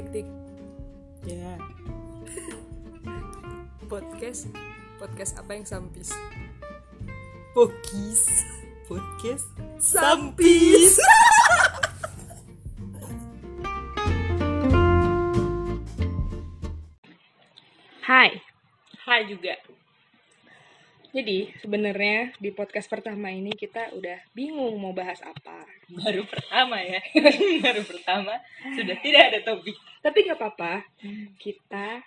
tik tik ya. Podcast podcast apa yang sampis? Pokis. Podcast sampis. Hai, hai juga. Jadi sebenarnya di podcast pertama ini kita udah bingung mau bahas apa. baru pertama ya baru pertama sudah tidak ada topik Tapi nggak apa-apa, kita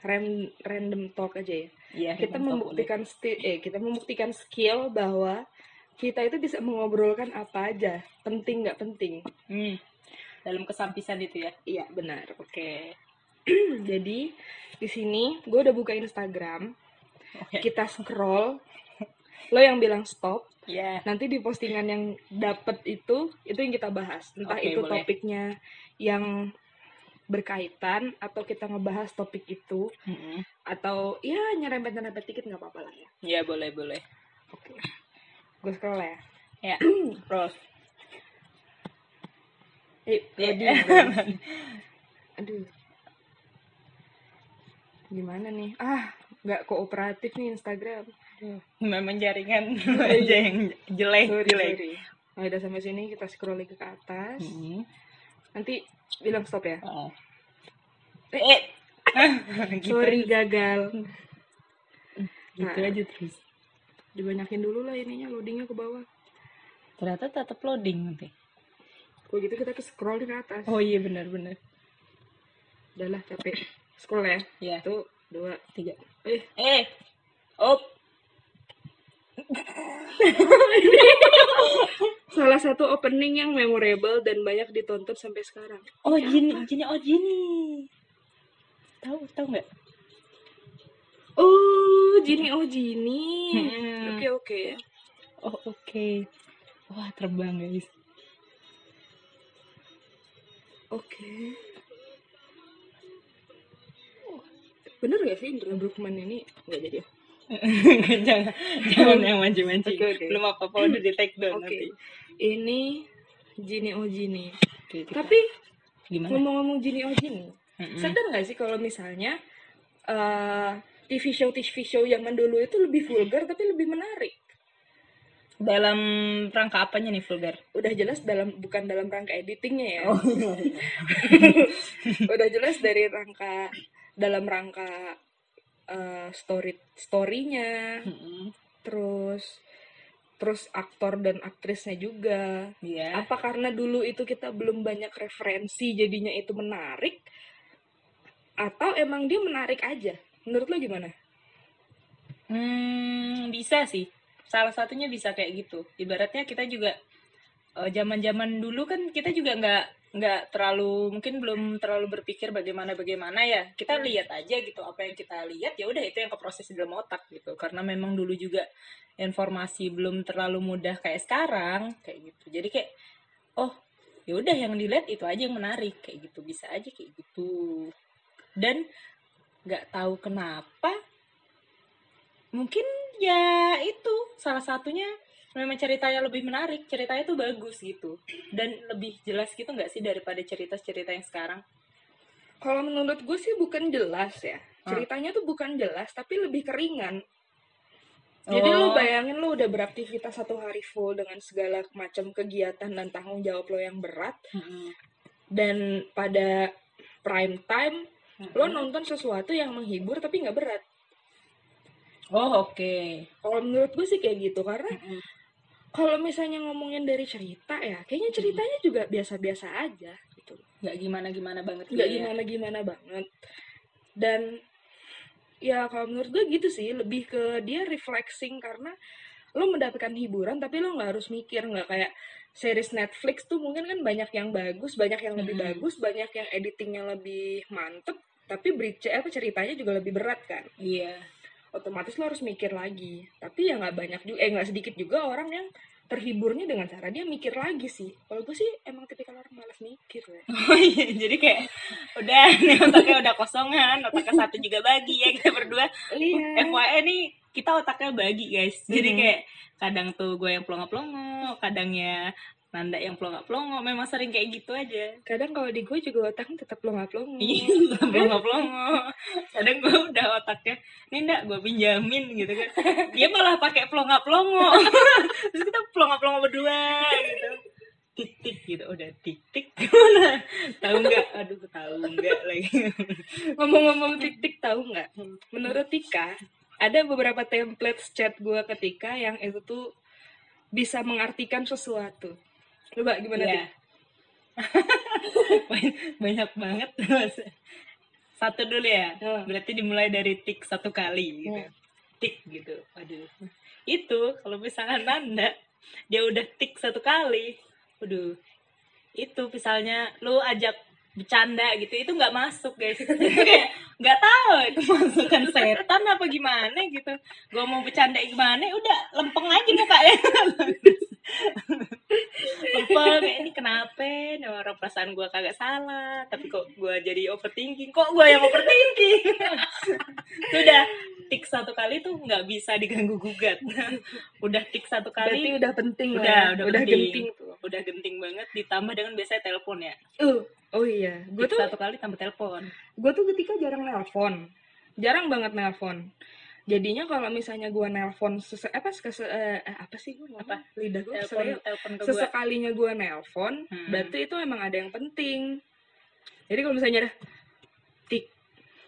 rem, random talk aja ya. Iya Kita membuktikan eh kita membuktikan skill bahwa kita itu bisa mengobrolkan apa aja, penting nggak penting. hmm. dalam kesampisan itu ya Iya benar. Oke. Jadi di sini gue udah buka Instagram, kita scroll. Lo yang bilang stop, ya nanti di postingan yang dapet itu itu yang kita bahas entah Oke, itu boleh. topiknya yang berkaitan atau kita ngebahas topik itu Mm-mm. atau ya nyerempet nyerempet dikit nggak apa-apa lah ya ya boleh boleh oke gue scroll ya ya Roll. eh Ya. loading. aduh gimana nih ah nggak kooperatif nih Instagram. Aduh, memang jaringan aja yang jelek sorry jelek. sorry. Nah, udah sampai sini kita scroll lagi ke atas. Mm-mm. nanti bilang stop ya. Oh. eh. Gitu, sorry gagal. Gitu Nah. aja terus. Dibanyakin dulu lah ininya loadingnya ke bawah. Ternyata tetap loading nanti. Kalau gitu kita ke scroll ke atas. Oh iya benar benar. Udahlah capek. Scroll ya. Ya satu dua tiga. Eh. Eh. Op. Salah satu opening yang memorable dan banyak ditonton sampai sekarang. Oh gini gini oh gini tahu tahu nggak? Oh Jini oh Jini Hmm. oke oke. Oh oke. Wah terbang guys. oke. Oh, bener gak sih Indra Brookman ini nggak jadi ya jangan jangan yang manci-manci. Oke, oke. Belum apa apa udah di take down oke nanti. ini Jini oh Jini kita- tapi gimana? ngomong-ngomong Jini oh Jini Mm-mm. Sadar nggak sih kalau misalnya eh, TV show TV show zaman dulu itu lebih vulgar tapi lebih menarik. Dalam rangka apanya nih vulgar? Udah jelas dalam bukan dalam rangka editingnya ya. Oh. Udah jelas dari rangka dalam rangka eh, story storynya, Mm-mm. terus terus aktor dan aktrisnya juga. Iya. Apa karena dulu itu kita belum banyak referensi jadinya itu menarik? Atau emang dia menarik aja? Menurut lo gimana? Hmm, bisa sih. Salah satunya bisa kayak gitu. Ibaratnya kita juga eh, zaman-zaman dulu kan kita juga nggak nggak terlalu mungkin belum terlalu berpikir bagaimana bagaimana ya. Kita lihat aja gitu apa yang kita lihat ya udah itu yang keproses di dalam otak gitu. Karena memang dulu juga informasi belum terlalu mudah kayak sekarang kayak gitu. Jadi kayak oh ya udah yang dilihat itu aja yang menarik kayak gitu bisa aja kayak gitu. Dan nggak tahu kenapa mungkin ya itu salah satunya memang ceritanya lebih menarik ceritanya tuh bagus gitu dan lebih jelas gitu nggak sih daripada cerita-cerita yang sekarang Kalau menurut gue sih bukan jelas ya. Ah. Ceritanya tuh bukan jelas, tapi lebih keringan. Jadi Oh. lu bayangin lu udah beraktivitas satu hari full dengan segala macam kegiatan dan tanggung jawab lo yang berat. Mm-mm. Dan pada prime time, lo Mm-mm. nonton sesuatu yang menghibur tapi nggak berat. oh oke Kalau menurut gue sih kayak gitu. Karena Mm-mm. Kalau misalnya ngomongin dari cerita ya, kayaknya ceritanya juga biasa-biasa aja gitu. nggak gimana-gimana banget nggak gitu ya. gimana-gimana banget dan ya kalau menurut gue gitu sih lebih ke dia reflexing karena lo mendapatkan hiburan tapi lo nggak harus mikir nggak kayak series Netflix tuh mungkin kan banyak yang bagus banyak yang lebih Mm-mm. bagus banyak yang editingnya lebih mantep tapi bridge apa ceritanya juga lebih berat kan iya otomatis lo harus mikir lagi. Tapi ya nggak banyak juga eh nggak sedikit juga orang yang terhiburnya dengan cara dia mikir lagi sih. Kalau gue sih emang tipikal orang malas mikir ya. Oh iya jadi kayak udah nih otaknya udah kosongan otaknya satu juga bagi ya kita berdua. Iya. FYI nih kita otaknya bagi guys. Jadi kayak kadang tuh gue yang pelongo-pelongo kadangnya Nanda yang pelongo-pelongo memang sering kayak gitu aja kadang kalau di gue juga otaknya tetap pelongo pelongo Iya, pelongo-pelongo. Kadang gue udah otaknya, nih ndak gue pinjamin gitu kan. Dia malah pakai pelongo-pelongo. Terus kita pelongo-pelongo berdua gitu. Tik-tik gitu, udah tik-tik. Gimana? Tahu nggak? Aduh, tahu nggak lagi. ngomong-ngomong tik tik tahu nggak menurut Tika ada beberapa template chat gue ketika yang itu tuh bisa mengartikan sesuatu coba gimana. Tik? Banyak- banget. Satu dulu ya. Hmm. Berarti dimulai dari tik satu kali gitu. Hmm. Tik gitu. Aduh. Itu kalau misalkan Nanda dia udah tik satu kali. Waduh. Itu misalnya lu ajak bercanda gitu itu nggak masuk guys. Nggak tahu itu masukan setan apa gimana gitu. Gue mau bercanda gimana udah lempeng aja mukanya. Lempeng ini kenapa? Nih orang perasaan gue kagak salah. Tapi kok gue jadi overthinking? Kok gue yang overthinking? Sudah tik satu kali tuh nggak bisa diganggu gugat. Udah tik satu berarti kali udah penting udah lah. udah, udah genting. genting tuh. Udah genting banget ditambah dengan biasanya telepon ya. Uh oh iya gue tuh satu kali tambah telepon. gue tuh ketika jarang nelpon. Jarang banget nelpon. Jadinya kalau misalnya gue nelpon sese apa sese eh, apa sih gue Apa? lidah gue telepon telepon ke sesekalinya gue nelpon Hmm. berarti itu emang ada yang penting. Jadi kalau misalnya ada tik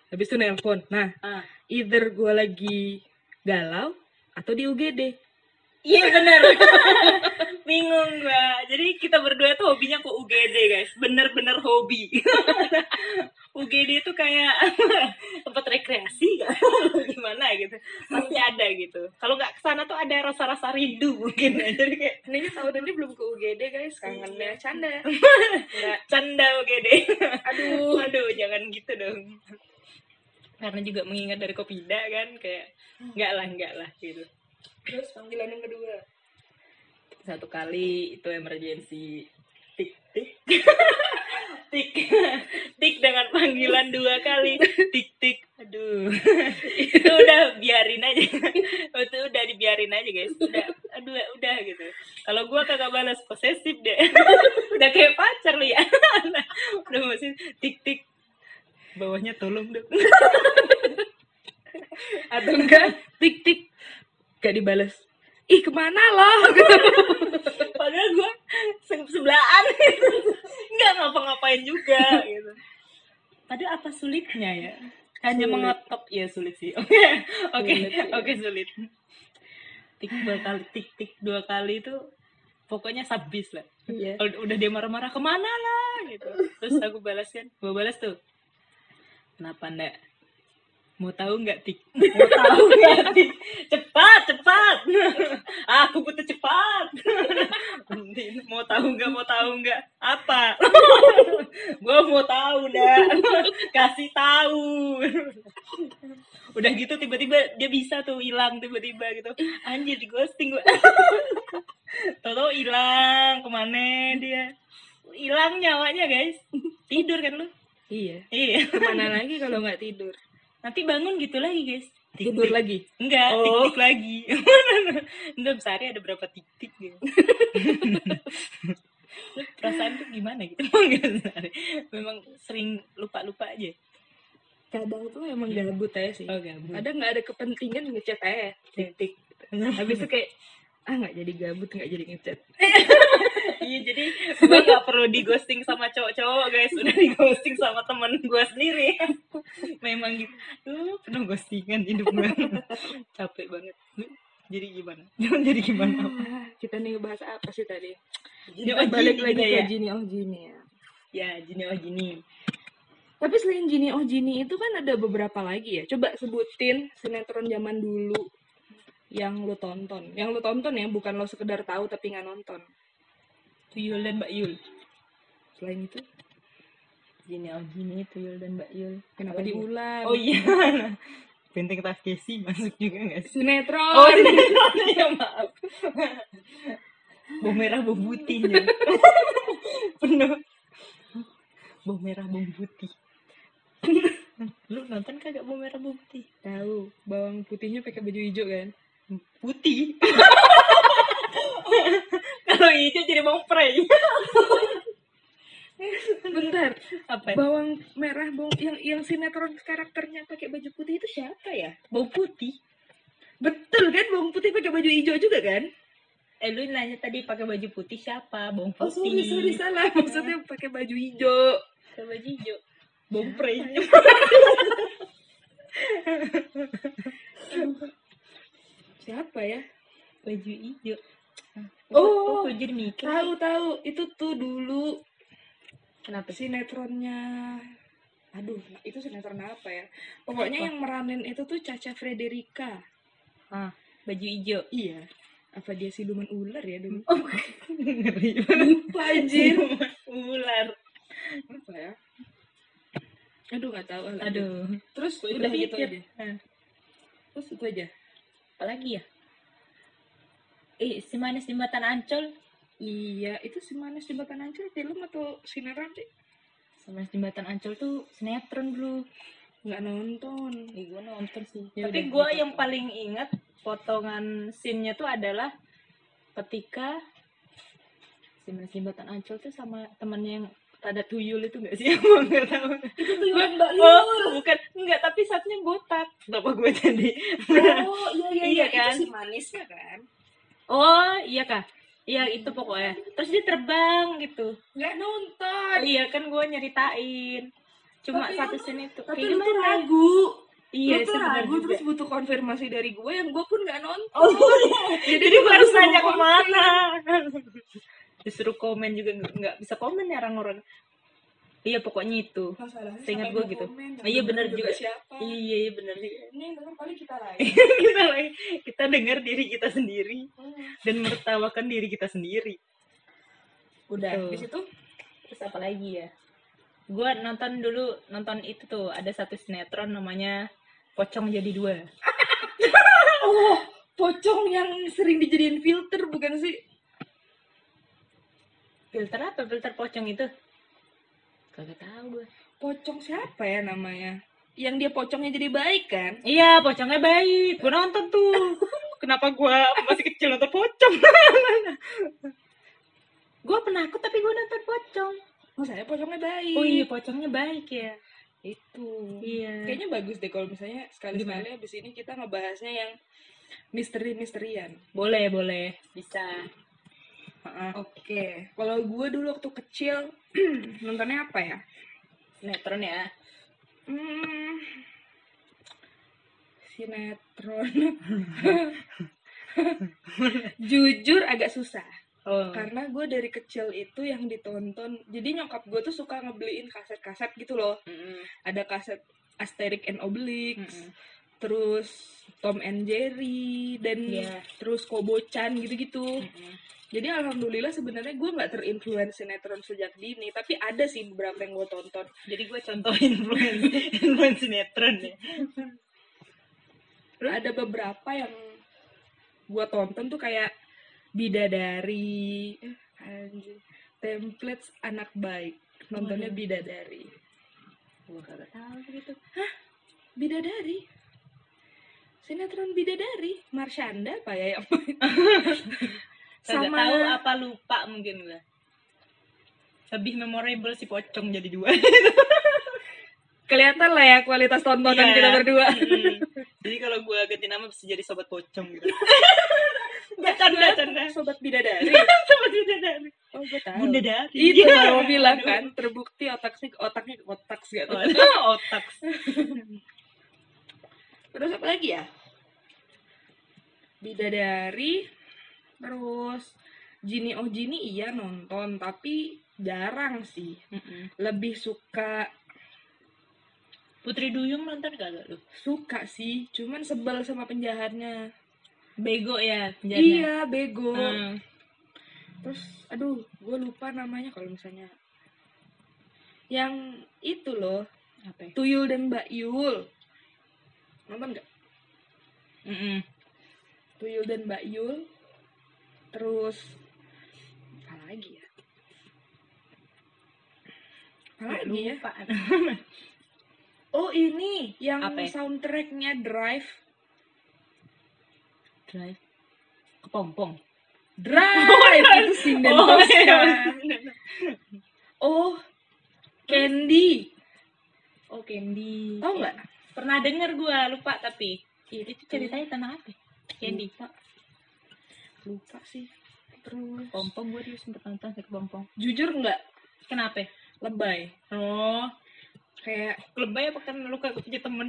habis itu nelpon. Nah Ah. either gue lagi galau atau di UGD Iya bener Bingung gua Jadi kita berdua tuh hobinya ke UGD guys. Bener-bener hobi. UGD itu kayak tempat rekreasi? Gimana gitu. Pasti ada gitu. Kalau nggak ke sana tuh ada rasa-rasa rindu mungkin. Ya. Jadi kayak ini tahun ini belum ke UGD guys. Kangennya canda. Nggak. Canda UGD aduh. Waduh jangan gitu dong. Karena juga mengingat dari Kopida kan Kayak nggak lah nggak lah gitu. Terus panggilan yang kedua satu kali itu emergency tik tik. Tik. Tik dengan panggilan dua kali. Tik tik. Aduh. Itu udah biarin aja. Itu udah dibiarin aja guys. Udah aduh udah gitu. Kalau gua kagak balas posesif deh. Udah kayak pacar lu ya. Udah masih tik tik. Bawahnya tolong dong. Atau enggak tik tik. Gak dibalas ih ke mana lo? Padahal gue se- sebelahan. Gitu. nggak ngapa-ngapain juga gitu. Padahal apa sulitnya ya? Hanya Sulit. ya sulit sih. Oke oke oke sulit. Tik dua kali tik tik dua kali itu pokoknya sabis lah. Kalau udah dia marah-marah ke mana lah gitu. Terus aku balas kan gue balas tuh kenapa ndak mau tahu nggak tik? Mau tahu nggak tik? Cepat cepat. Aku butuh cepat. Mau tahu nggak mau tahu nggak? Apa? Gue mau tahu dah kasih tahu. Udah gitu tiba-tiba dia bisa tuh hilang tiba-tiba gitu. Anjir di ghosting gue Tahu hilang ke mana dia? Hilang nyawanya guys. Tidur kan lu? Iya. Iya. Ke mana lagi kalau nggak tidur nanti bangun gitu lagi guys. Tik, tidur. tik. lagi? Enggak Oh. tik tik lagi. Enggak sehari ada berapa tik tik gitu. Perasaan tuh gimana gitu? Memang sering lupa lupa aja. Kadang tuh emang gabut aja sih. Oh gabut. Ada nggak ada kepentingan ngechat aja tik tik habis itu kayak ah nggak jadi gabut nggak jadi ngechat iya jadi gue nggak perlu di ghosting sama cowok-cowok guys. Udah di ghosting sama temen gue sendiri. Memang gitu. Duh, penuh ghostingan hidup gue capek banget. Jadi gimana? Jadi gimana Ah, kita nih ngebahas apa sih tadi? Jadi, oh, balik Gini lagi kita ke ya. Gini oh Gini ya. Ya gini oh gini. Tapi selain Gini oh Gini itu kan ada beberapa lagi ya. Coba sebutin sinetron zaman dulu yang lo tonton. Yang lo tonton ya bukan lo sekedar tahu tapi nggak nonton. Tuyul dan Mbak Yul. Selain itu? Gini oh gini Tuyul dan Mbak Yul. Kenapa diulang? Oh iya. Benteng Takeshi masuk juga gak sih? Sinetron. Oh sinetron. Ya maaf. Bawang merah bawang putihnya penuh. Bawang merah bawang putih. Lu nonton kagak bawang merah bawang putih? Tahu. Bawang putihnya pakai baju hijau kan putih kalau hijau jadi bawang prei. bentar Apa? ya? bawang merah bawang yang yang sinetron karakternya pakai baju putih itu siapa ya Bawang putih. betul kan bawang putih pakai baju hijau juga kan Eh lu nanya tadi pakai baju putih siapa? Bawang oh putih. sorry sorry salah maksudnya pakai baju hijau Pakai baju hijau. Bawang prei. siapa ya? Baju hijau. Oh, kok jadi mikir. tahu tahu. Itu tuh dulu. Kenapa? Sih? sinetronnya. Aduh itu sinetron apa ya? Pokoknya Apa? yang meranin itu tuh Caca Frederica. Ah, baju hijau. iya. Apa dia siluman ular ya dulu? Oh, ngeri lupa anjir. Ular. apa ya? Aduh nggak tahu. Ah. Aduh. terus udah gitu aja. Hah, terus itu aja Apalagi ya? Eh, si manis jembatan Ancol. iya itu si manis jembatan ancol film atau sinetron sih Si manis jembatan Ancol tuh sinetron dulu. nggak nonton Eh, gue nonton sih. Ya Tapi gue yang paling ingat potongan scene-nya tuh adalah ketika si manis jembatan Ancol tuh sama temannya yang ada tuyul itu gak sih? Gue nggak tahu. itu tuh yang mbak Oh, bukan. Enggak, tapi satunya botak. Kenapa gue jadi? oh iya iya Iya iya kan? itu si manisnya kan Oh, iya kah? Iya, itu pokoknya. Terus dia terbang gitu. nggak nonton Iya, kan gue nyeritain. Cuma Tapi satu scene itu. tapi lu tuh ragu Iya, lu tuh ragu juga. terus butuh konfirmasi dari gue yang gue pun nggak nonton Oh, jadi, Jadi gue harus nanya mau ke mana? Disuruh komen juga nggak bisa komen ya orang-orang. Iya, pokoknya itu. masalahnya Seingat yang gitu. komen, iya, bener denger juga. siapa Iya, iya benar juga. ini denger paling kita lain kita lagi- kita dengar diri kita sendiri dan mertawakan diri kita sendiri. udah Betul. di situ Terus apa lagi ya? Gua nonton dulu nonton itu tuh ada satu sinetron namanya Pocong Jadi Dua. oh pocong yang sering dijadiin filter bukan sih Filter apa? Filter pocong itu? Kagak tahu gue. pocong siapa ya namanya yang dia pocongnya jadi baik kan Iya, pocongnya baik. Gue nonton tuh. Kenapa gua masih kecil nonton pocong? gue penakut tapi gue nonton pocong. oh saya pocongnya baik Oh iya, pocongnya baik ya. itu Iya. kayaknya bagus deh kalau misalnya sekali sekali abis ini kita ngebahasnya yang misteri misterian Boleh, boleh. Bisa. Oke, kalau gue dulu waktu kecil nontonnya apa ya? Sinetron ya. Hmm, sinetron. Jujur agak susah Oh. karena gue dari kecil itu yang ditonton. Jadi nyokap gue tuh suka ngebeliin kaset-kaset gitu loh. Mm-mm. Ada kaset Asterix and Obelix, Mm-mm. Terus Tom and Jerry dan Iya. terus Kobo-chan gitu-gitu. Mm-mm. Jadi alhamdulillah sebenarnya gue nggak terinfluence sinetron sejak dini, tapi ada sih beberapa yang gue tonton. Jadi gue contohin influence, influence sinetron ya. Ada beberapa yang gue tonton tuh kayak bidadari, anjir, templates anak baik, nontonnya bidadari, Gue kagak tahu gitu. bidadari, sinetron bidadari, Marshanda apa ya? yang Kagak Sama- tahu apa lupa mungkin gue. Lebih memorable si pocong jadi dua. Kelihatan lah ya kualitas tontonan Iya. kita berdua. Mm. Jadi kalau gue ganti nama bisa jadi sobat pocong gitu. Bercanda, canda. Sobat bidadari. Sobat bidadari. Oh, gue tahu. Bunda dari. Itu Iya. baru bilang Aduh. kan, terbukti otak sih otaknya otak sih Oh, otak. Terus apa lagi ya? Bidadari, terus Jini oh Jini iya nonton, tapi jarang sih. Mm-mm. Lebih suka Putri Duyung nonton kagak lu? suka sih, cuman sebel sama penjahatnya. Bego ya penjahatnya. Iya, bego. Hmm. Terus aduh, gue lupa namanya kalau misalnya yang itu loh, Apa? Tuyul dan Mbak Yul. Nonton nggak? Mm-mm. Tuyul dan Mbak Yul. Terus apa lagi ya? Apa lagi ya? Oh ini yang Apa ya? soundtracknya Drive. Drive. Kepompong. Drive itu sinden Oh, iya. Oh, Candy. Oh Candy. Tahu nggak? Pernah denger gua lupa tapi. Itu ceritanya tentang apa? Candy. Lupa. Lupa sih. Terus Pompong gua dulu sempet nonton sih Pompong. jujur nggak Kenapa? lebay. Oh, Kayak lebay apa kan lu kagak punya temen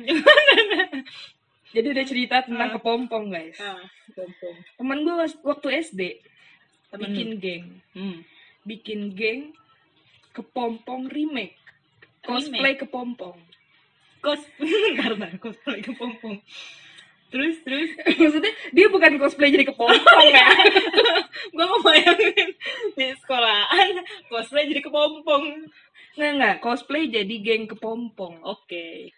jadi udah cerita tentang Ah. kepompong guys. Ah, Pompong. Temen gue waktu SD Temen bikin geng, Hmm. bikin geng kepompong remake, cosplay kepompong. Kos karena cosplay ke Pompong. Terus terus Maksudnya dia bukan cosplay jadi kepompong ya. gua ngebayangin di sekolahan cosplay jadi kepompong. Nggak nggak cosplay jadi geng kepompong. Oke.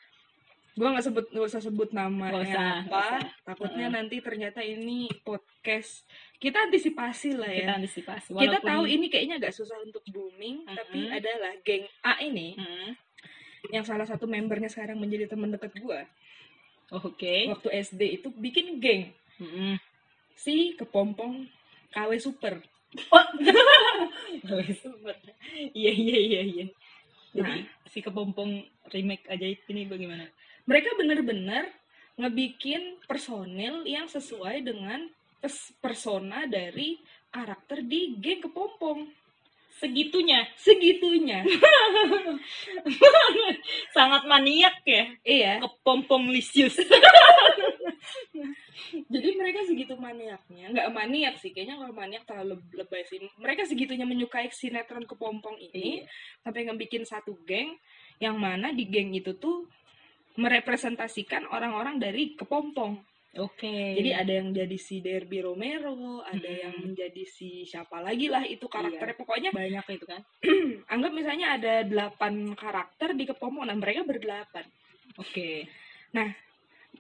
Gue nggak sebut nggak usah sebut namanya Nggak usah, apa. usah. Takutnya Heeh. nanti ternyata ini podcast kita antisipasi lah Kita ya. antisipasi. Kita walaupun- tahu ini kayaknya agak susah untuk booming, tapi Mm-mm. adalah geng A ini Hmm. yang salah satu membernya sekarang menjadi teman dekat gue. Oke. Waktu SD itu bikin geng Mm-mm. si kepompong KW Super. Oh. Super. Iya iya iya iya. Jadi Nah. si kepompong remake ajaib ini bagaimana? Mereka bener-bener ngebikin personil yang sesuai dengan persona dari karakter di geng kepompong. Segitunya Segitunya. sangat maniak ya. iya. Kepompong lisius. Jadi mereka segitu maniaknya. Nggak maniak sih. Kayaknya kalau maniak terlalu lebay sih. Mereka segitunya menyukai sinetron kepompong ini. Iya. Sampai ngebikin satu geng. Yang mana di geng itu tuh merepresentasikan orang-orang dari kepompong. Oke. Jadi ada yang jadi si Derby Romero, ada Mm-mm. yang menjadi si siapa lagi lah itu karakternya. Pokoknya banyak itu kan. anggap misalnya ada delapan karakter di kepompong, nah mereka berdelapan. Oke.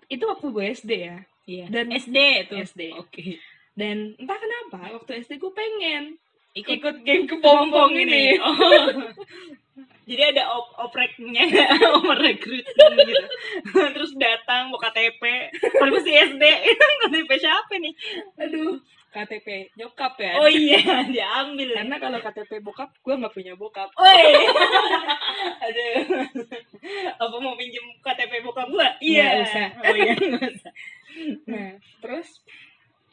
Itu waktu gue SD ya. Iya. Dan- SD itu. SD. Oke. Dan entah kenapa waktu SD gue pengen Ikut ikut geng kepompong ini. Oh. Jadi ada op opreknya, rekrutmen gitu. Terus datang mau KTP, kalau masih SD, KTP siapa nih? Aduh, KTP nyokap ya. Oh iya, diambil. Karena kalau KTP bokap, gue nggak punya bokap. Oi. Aduh. Apa mau pinjem KTP bokap gua? Nggak usah. Oh iya, nggak usah. Nah, terus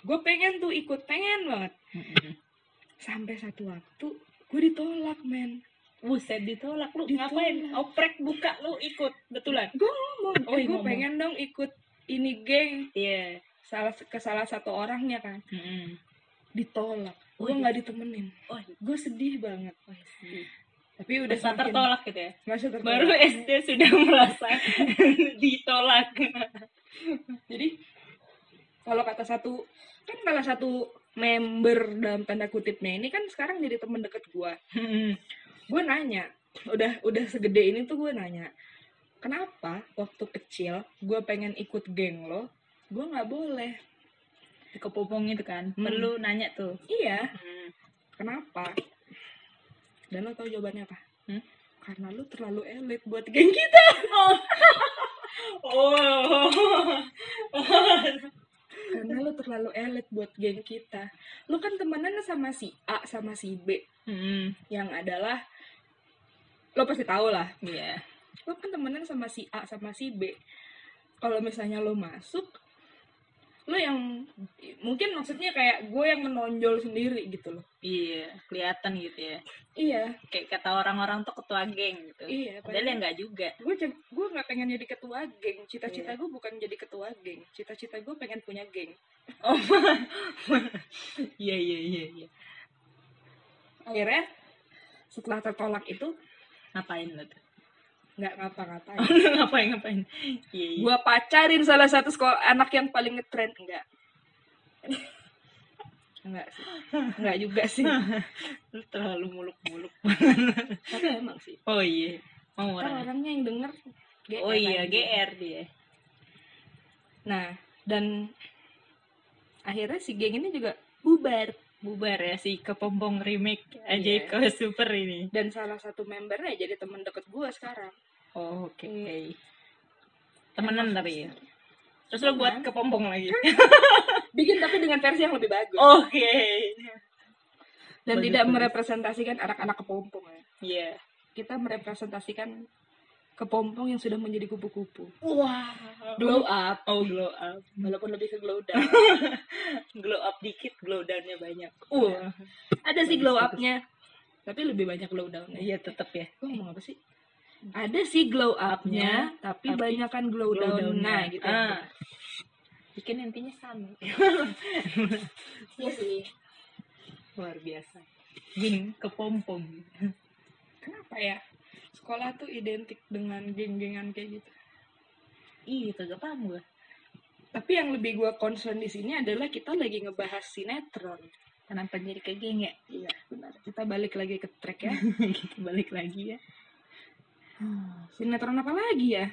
gue pengen tuh ikut, pengen banget. Sampai satu waktu, gue ditolak, men. Buset ditolak lu Ditolak. ngapain? Oprek buka lu ikut betulan. Gue ngomong, Oh, eh, gue pengen dong ikut ini geng. Iya. Salah ke salah satu orangnya kan. Ditolak. Gue Oh, iya. nggak ditemenin. Oh, Gue sedih banget. Tapi udah udah semakin tertolak gitu ya. Masa tertolak. Baru SD sudah merasa ditolak. Jadi kalau kata satu kan salah satu member dalam tanda kutipnya ini kan sekarang jadi temen deket gue. Gue nanya, udah udah segede ini tuh gue nanya, kenapa waktu kecil gue pengen ikut geng lo, gue nggak boleh. Kepopong itu kan. Hmm. Perlu nanya tuh. Iya, kenapa? Dan lo tau jawabannya apa? Hmm? Karena lo terlalu elit buat geng kita. Oh. Karena lo terlalu elit buat geng kita. Lo kan temenan sama si A sama si B. Hmm. yang adalah lo pasti tahu lah Iya. lo kan temenan sama si A sama si B kalau misalnya lo masuk lo yang mungkin maksudnya kayak gue yang menonjol sendiri gitu loh Iya, kelihatan gitu ya. iya Kayak kata orang-orang tuh ketua geng gitu. iya Padahal ya nggak juga. gue gue nggak pengen jadi ketua geng cita-cita gue bukan jadi ketua geng cita-cita gue pengen punya geng Oh. Iya, iya, iya, iya. akhirnya setelah tertolak itu Ngapain lo tuh? Nggak ngapa-ngapain ngapain, ngapain? Iya. gue pacarin salah satu sekolah anak yang paling ngetrend enggak enggak sih enggak juga sih Lu terlalu muluk-muluk. tapi emang sih Oh iya. Mau Ntar orang. orangnya yang denger GR Oh iya, lagi. GR dia. nah dan akhirnya si geng ini juga bubar Bubar ya si kepompong remake aja Iya. ke super ini. dan salah satu membernya jadi teman deket gue sekarang Oh, oke. Temenan tapi ya. terus lo buat kepompong lagi? Bikin tapi dengan versi yang lebih bagus. Oke. Dan bagus, tidak bagus. merepresentasikan anak-anak kepompong ya. iya. Kita merepresentasikan kepompong yang sudah menjadi kupu-kupu. Wah glow up. Oh glow up. Walaupun lebih ke glow down. Glow up dikit glow downnya banyak. Wah. ada sih glow up-nya tapi lebih banyak glow down-nya. Iya tetep ya. Gue ngomong apa sih ada sih glow up-nya tapi, tapi banyak kan glow, glow down-nya down-nya. gitu Ah. bikin intinya sama. Iya sih. Luar biasa. Geng kepompong. Kenapa ya? Sekolah tuh identik dengan geng-gengan kayak gitu. Ih kagak paham gue tapi yang lebih gue concern di sini adalah kita lagi ngebahas sinetron. Kenapa jadi ke geng ya? Iya benar. Kita balik lagi ke track ya. Kita balik lagi ya sinetron apa lagi ya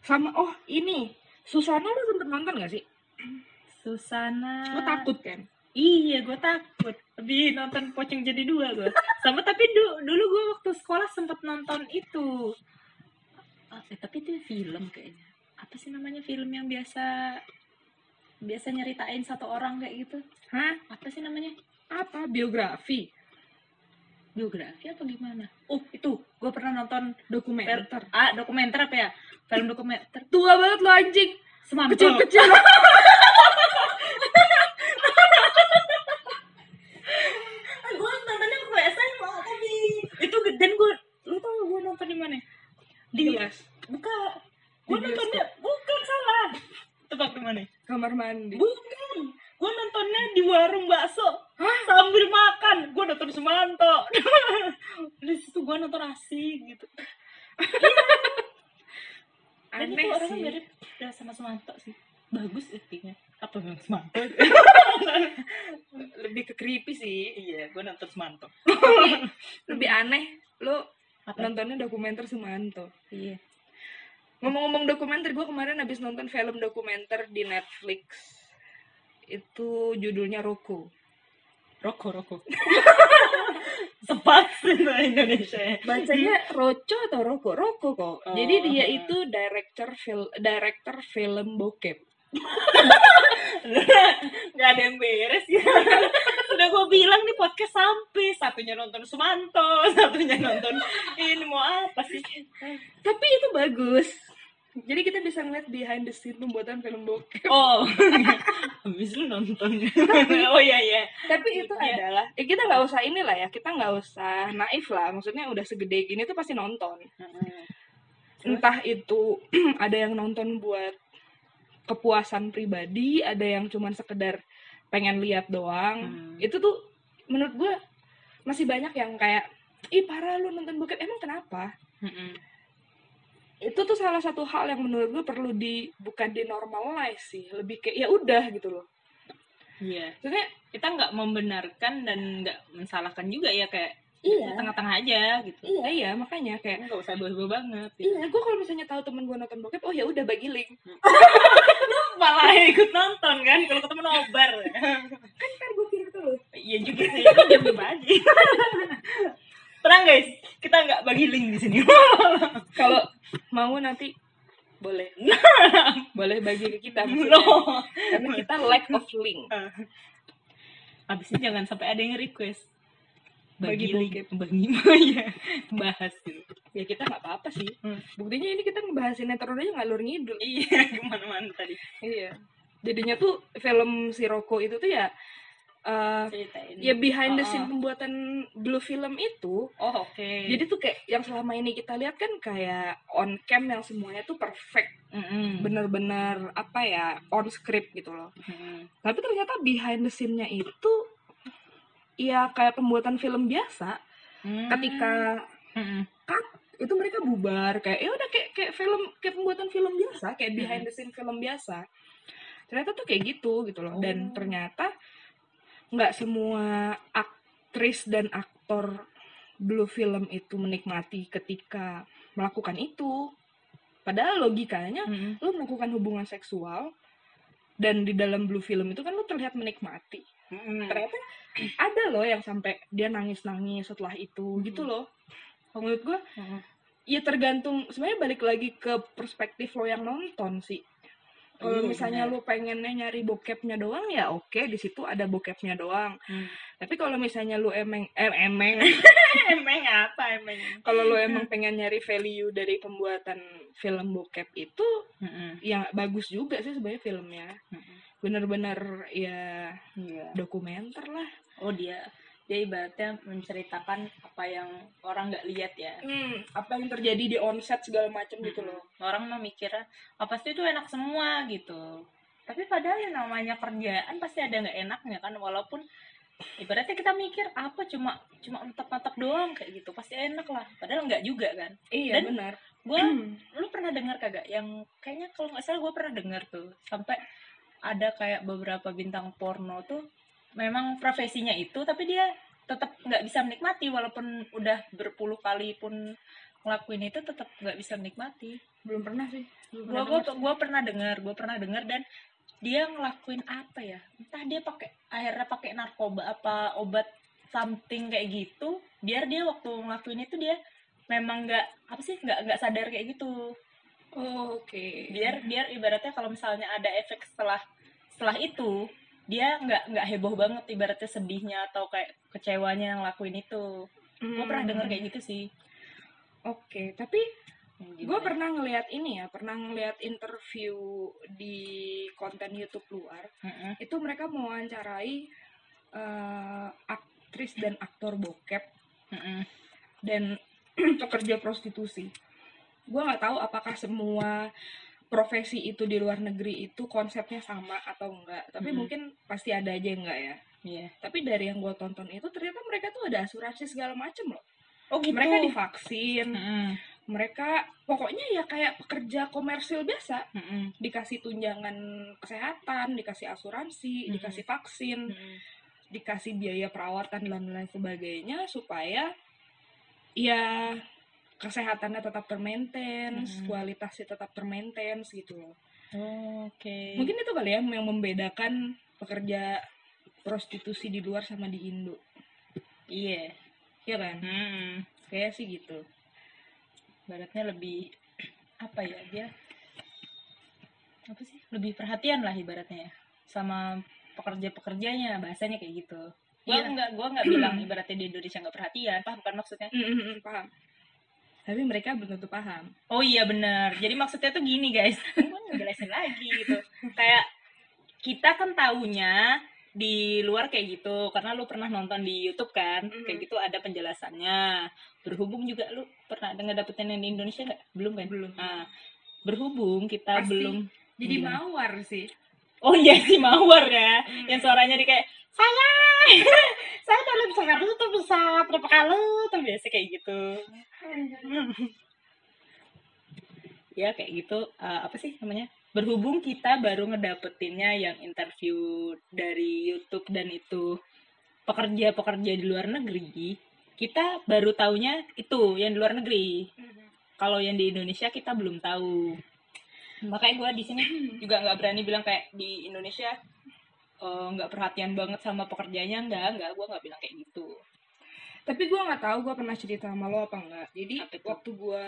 sama oh ini Susana lu sempet nonton gak sih Susana lu takut kan Iya, gue takut. Lebih nonton Pocong jadi dua gue. Sama tapi du- dulu gue waktu sekolah sempet nonton itu. Ah, eh, tapi itu film kayaknya. Apa sih namanya film yang biasa biasa nyeritain satu orang kayak gitu? hah Apa sih namanya? apa biografi Biografi apa gimana? Oh, itu. Gue pernah nonton dokumenter ah dokumenter apa ya? Film dokumenter. tua banget lo anjing Semantol. kecil-kecil gue nontonnya waktu SMA tapi itu dan gue lu tau gue nonton di mana? Di Jelas. buka Di gue nontonnya bukan salah tebak di mana kamar mandi bukan gue nontonnya di warung bakso sambil makan. Gue nonton Sumanto. Di situ gue nonton asik gitu. Dan aneh itu orangnya sih. mirip ya sama Sumanto sih. Bagus aktingnya apa memang Sumanto? Lebih ke creepy sih. Iya gue nonton Sumanto. Tapi lebih aneh. Lo apa? nontonnya dokumenter Sumanto? Iya. Ngomong-ngomong dokumenter gue kemarin habis nonton film dokumenter di Netflix. Itu judulnya Roku roko roko sepat itu Indonesia. Ya. bacanya Roco atau Roko Roko kok. Oh. jadi dia itu director film director film bokep. Nggak ada yang beres ya. Udah gue bilang nih podcast sampai satunya nonton Sumanto satunya nonton ini mau apa sih? Tapi itu bagus jadi kita bisa ngeliat behind the scene pembuatan film bokep. Oh habis lu nonton oh iya iya. Tapi itu Iya. adalah eh, kita nggak usah inilah ya kita nggak usah naif lah. Maksudnya udah segede gini tuh pasti nonton. Entah itu ada yang nonton buat kepuasan pribadi ada yang cuman sekedar pengen lihat doang. Hmm. itu tuh menurut gue masih banyak yang kayak ih parah lu nonton bokep. Emang kenapa itu tuh salah satu hal yang menurut gue perlu di bukan di normalize sih lebih kayak ya udah gitu loh. Iya. Maksudnya kita nggak membenarkan dan nggak mensalahkan juga ya kayak iya. tengah-tengah aja gitu. Iya iya makanya kayak nggak usah bawa banget gitu. iya gue kalau misalnya tahu temen gue nonton bokep oh ya udah bagi link. Malah ikut nonton kan kalau ketemu nobar. Kan gue kirim lu iya juga sih jam bagi tenang guys. Kita nggak bagi link di sini. Kalau mau nanti boleh. Boleh bagi ke kita maksudnya. no karena kita lack of link. Abisnya jangan sampai ada yang request. Bagi bagi link. Bagi ya bahas gitu ya kita nggak apa-apa sih. Hmm. buktinya ini kita ngebahas sinetron aja ngalur ngidul. Iya gimana-mana tadi. Iya. Jadinya tuh film si Roko itu tuh ya eh, ceritain. ya behind the scene pembuatan blue film itu oh oke. jadi tuh kayak yang selama ini kita lihat kan kayak on cam yang semuanya tuh perfect. Bener-bener apa ya on script gitu loh. Mm-mm. tapi ternyata behind the scene-nya itu ya kayak pembuatan film biasa Mm. ketika Mm-mm. cut itu mereka bubar. Kayak ya udah kayak kayak film kayak pembuatan film biasa kayak behind the scene film biasa. Ternyata tuh kayak gitu gitu loh. Dan Oh. ternyata nggak semua aktris dan aktor blue film itu menikmati ketika melakukan itu padahal logikanya Mm-mm. lu melakukan hubungan seksual dan di dalam blue film itu kan lu terlihat menikmati Mm-mm. ternyata ada loh yang sampai dia nangis nangis setelah itu gitu loh menurut gue Mm-mm. ya tergantung sebenarnya balik lagi ke perspektif lo yang nonton sih Kalau Iya, misalnya lu pengennya nyari bokepnya doang ya oke di situ ada bokepnya doang. Hmm. Tapi kalau misalnya lu emeng eh, emeng emang apa emang kalau lu emang pengen nyari value dari pembuatan film bokep itu Mm-mm. yang bagus juga sih sebenarnya filmnya. Mm-mm. Bener-bener ya Iya. dokumenter lah. oh dia dia ibaratnya menceritakan apa yang orang nggak lihat ya Hmm, apa yang terjadi di onset segala macam gitu Mm-mm. loh. orang mah mikirnya oh, pasti itu enak semua gitu tapi padahal yang namanya kerjaan pasti ada nggak enaknya kan walaupun ibaratnya kita mikir apa cuma cuma mantap-mantap doang kayak gitu pasti enak lah padahal nggak juga kan Iya Dan- benar. gue lu pernah dengar kagak yang kayaknya kalau nggak salah gue pernah dengar tuh sampai ada kayak beberapa bintang porno tuh memang profesinya itu tapi dia tetap nggak bisa menikmati walaupun udah berpuluh kali pun ngelakuin itu tetap nggak bisa menikmati Belum pernah sih. Denger sih. gua pernah dengar gua pernah dengar dan dia ngelakuin apa ya entah dia pakai akhirnya pakai narkoba apa obat something kayak gitu biar dia waktu ngelakuin itu dia memang nggak apa sih nggak nggak sadar kayak gitu Oh, Oke. biar biar ibaratnya kalau misalnya ada efek setelah setelah itu dia nggak nggak heboh banget ibaratnya sedihnya atau kayak kecewanya yang ngelakuin itu gue pernah Hmm. dengar kayak gitu sih Oke, tapi Yang gue pernah ngeliat ini ya, pernah ngeliat interview di konten YouTube luar. Mm-mm. Itu mereka mewawancarai eh, aktris dan aktor bokep Mm-mm. dan pekerja prostitusi. Gue nggak tahu apakah semua profesi itu di luar negeri itu konsepnya sama atau enggak. Tapi Mhm. mungkin pasti ada aja yang enggak ya. Iya. Tapi dari yang gue tonton itu ternyata mereka tuh ada asuransi segala macem loh. oh gitu Mereka divaksin, Mm-mm. mereka pokoknya ya kayak pekerja komersil biasa Mm-mm. dikasih tunjangan kesehatan dikasih asuransi Mhm. dikasih vaksin Mm-mm. dikasih biaya perawatan dan lain sebagainya supaya ya kesehatannya tetap termaintain Mhm. kualitasnya tetap termaintain gitu loh Oh, Oke. mungkin itu kali ya yang membedakan pekerja prostitusi di luar sama di Indo Iya. ya kan Hmm. kayak sih gitu Baratnya lebih apa ya dia? Apa sih? Lebih perhatian lah ibaratnya ya sama pekerja-pekerjanya bahasanya kayak gitu. Gua Iya. nggak gua nggak bilang ibaratnya di Indonesia nggak perhatian, paham kan maksudnya? Mm-mm, paham tapi mereka belum tentu paham Oh iya benar. Jadi maksudnya tuh gini guys, gue ngejelasin lagi gitu. Kayak kita kan taunya di luar kayak gitu karena lu pernah nonton di YouTube kan Mhm. kayak gitu ada penjelasannya berhubung juga lu pernah dengar dapetin yang di Indonesia nggak belum kan belum nah, berhubung kita Pasti. belum jadi Gimana? mawar sih oh iya si mawar ya Hmm. yang suaranya di kayak saya. Saya dalam sangat tuh bisa berapa kali tuh biasa kayak gitu. Ya kayak gitu. Eh, apa sih namanya? Berhubung kita baru ngedapetinnya yang interview dari YouTube dan itu pekerja-pekerja di luar negeri kita baru taunya itu yang di luar negeri. Kalau yang di Indonesia kita belum tahu. Makanya gue di sini juga nggak berani bilang kayak di Indonesia eh, nggak perhatian banget sama pekerjaannya nggak nggak gue nggak bilang kayak gitu. Tapi gue nggak tahu gue pernah cerita sama lo apa enggak jadi Apa itu? waktu gue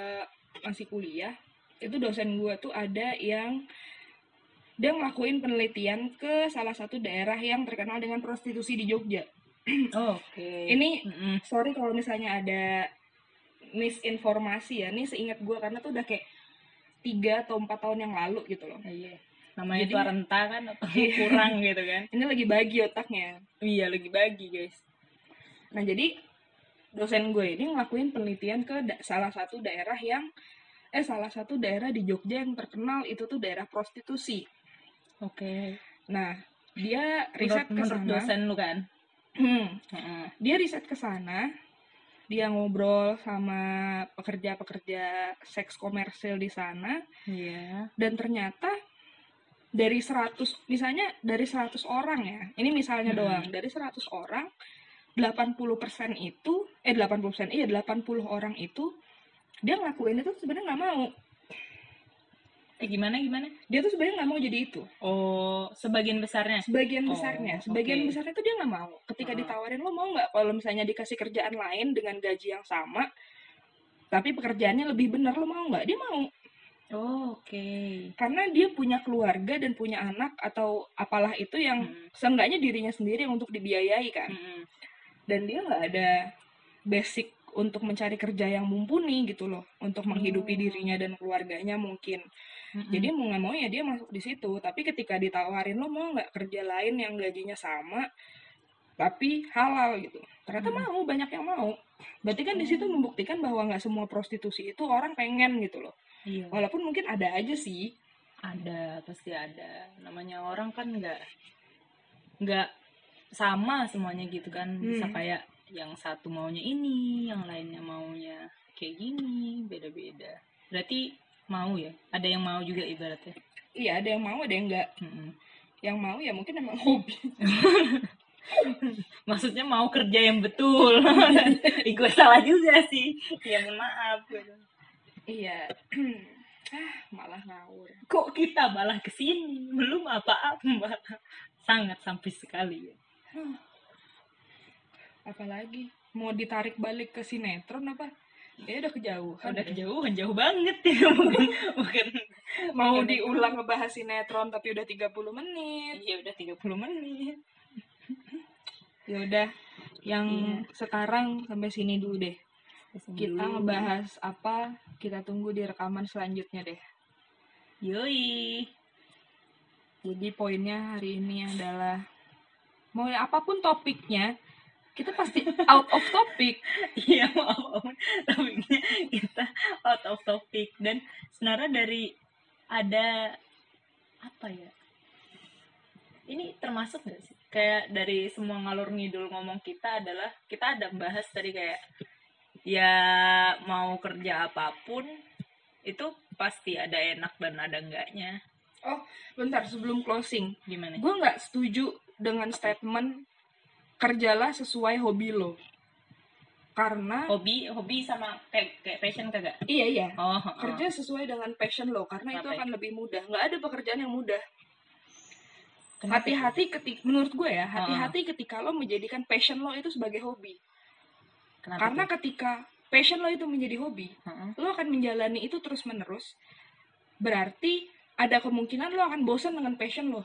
masih kuliah itu dosen gue tuh ada yang dia ngelakuin penelitian ke salah satu daerah yang terkenal dengan prostitusi di Jogja. Oke. Ini Mm-mm. sorry kalau misalnya ada misinformasi ya ini seingat gue karena tuh udah kayak tiga atau empat tahun yang lalu gitu loh. Iya namanya Jadi- tua renta kan atau Iya. kurang gitu kan? Ini lagi bagi otaknya. Iya lagi bagi guys. Nah, jadi dosen gue ini ngelakuin penelitian ke da- salah satu daerah yang eh salah satu daerah di Jogja yang terkenal itu tuh daerah prostitusi. oke. Nah, dia riset ke sana. dosen lu kan? Hmm, dia riset ke sana. Dia ngobrol sama pekerja-pekerja seks komersil di sana. Iya. Dan ternyata dari 100 misalnya dari 100 orang ya. Ini misalnya Hmm. doang. Dari 100 orang 80% itu eh 80% iya 80 orang itu dia ngelakuin itu sebenarnya nggak mau. eh gimana gimana Dia tuh sebenarnya nggak mau jadi itu. oh sebagian besarnya Sebagian Oh, besarnya, sebagian oke. besarnya itu dia nggak mau. Ketika Ah. ditawarin lo mau nggak kalau misalnya dikasih kerjaan lain dengan gaji yang sama, tapi pekerjaannya lebih benar lo mau nggak? Dia mau. Oh, oke. karena dia punya keluarga dan punya anak atau apalah itu yang Mm. seenggaknya dirinya sendiri yang untuk dibiayai kan Mm-mm. dan dia nggak ada basic untuk mencari kerja yang mumpuni gitu loh untuk menghidupi Oh. dirinya dan keluarganya mungkin Mm-mm. jadi mau nggak mau ya dia masuk di situ tapi ketika ditawarin lo mau nggak kerja lain yang gajinya sama tapi halal gitu ternyata Hmm. mau banyak yang mau berarti kan di situ Hmm. membuktikan bahwa nggak semua prostitusi itu orang pengen gitu loh Iya. walaupun mungkin ada aja sih Ada, pasti ada. Namanya orang kan nggak nggak sama semuanya gitu kan. Bisa Hmm. kayak yang satu maunya ini, yang lainnya maunya kayak gini, beda-beda. Berarti mau ya? Ada yang mau juga ibaratnya. iya ada yang mau ada yang nggak Mm-mm. yang mau ya mungkin emang hobi Maksudnya mau kerja yang betul. Gue salah juga sih. Ya mohon maaf. iya ah malah ngawur Kok kita malah ke sini? Belum apa-apa. Sangat sampai sekali ya. apalagi mau ditarik balik ke sinetron apa ya udah kejauhan Udah kejauhan, jauh banget ya. Bukan, bukan mau bukan- diulang ngebahas sinetron tapi udah 30 menit Iya udah 30 menit. Ya udah yang Iya. sekarang sampai sini dulu deh kita Dulu. ngebahas apa kita tunggu di rekaman selanjutnya deh Yoi. jadi poinnya hari ini adalah mau apa pun topiknya kita pasti out of topic Iya maaf. Topiknya kita out of topic dan sebenarnya dari ada apa ya? Ini termasuk gak sih? Kayak dari semua ngalur ngidul ngomong kita adalah kita ada bahas tadi kayak ya mau kerja apa pun itu pasti ada enak dan ada enggaknya. bentar sebelum closing Gimana? gue nggak setuju dengan statement kerjalah sesuai hobi lo karena Hobi, hobi sama kayak kayak passion kagak? iya iya Oh, oh. kerja sesuai dengan passion lo karena itu Kenapa ya? akan lebih mudah nggak ada pekerjaan yang mudah hati-hati ketika menurut gue ya hati-hati ketika lo menjadikan passion lo itu sebagai hobi? Kenapa karena tuh? ketika passion lo itu menjadi hobi Heeh. lo akan menjalani itu terus menerus berarti ada kemungkinan lo akan bosan dengan passion lo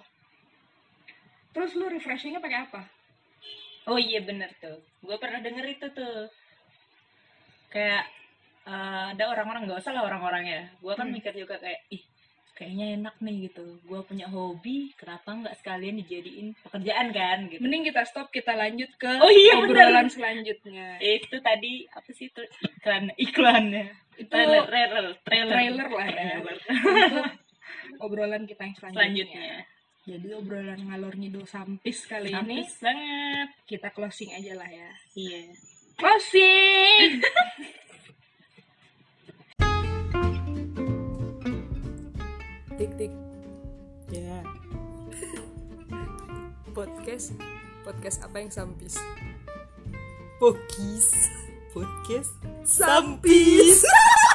terus lo refreshingnya pakai apa Oh iya bener tuh. Gue pernah denger itu tuh. Kayak eh, ada orang-orang nggak usah lah orang-orangnya. Gue kan Hmm. mikir juga kayak ih kayaknya enak nih gitu. Gue punya hobi, kenapa nggak sekalian dijadiin pekerjaan kan gitu. mending kita stop kita lanjut ke Oh iya, obrolan bener. selanjutnya Itu tadi apa sih itu iklan iklannya? itu Trailer, trailer, trailer, trailer lah ya. Trailer. obrolan kita yang selanjutnya. Selanjutnya. Jadi obrolan ngalor ngidul sampis kali ini Sampis banget. kita closing aja lah ya. Iya. Closing. Tik tik. Ya. Podcast podcast apa yang sampis? Pokis. Podcast sampis.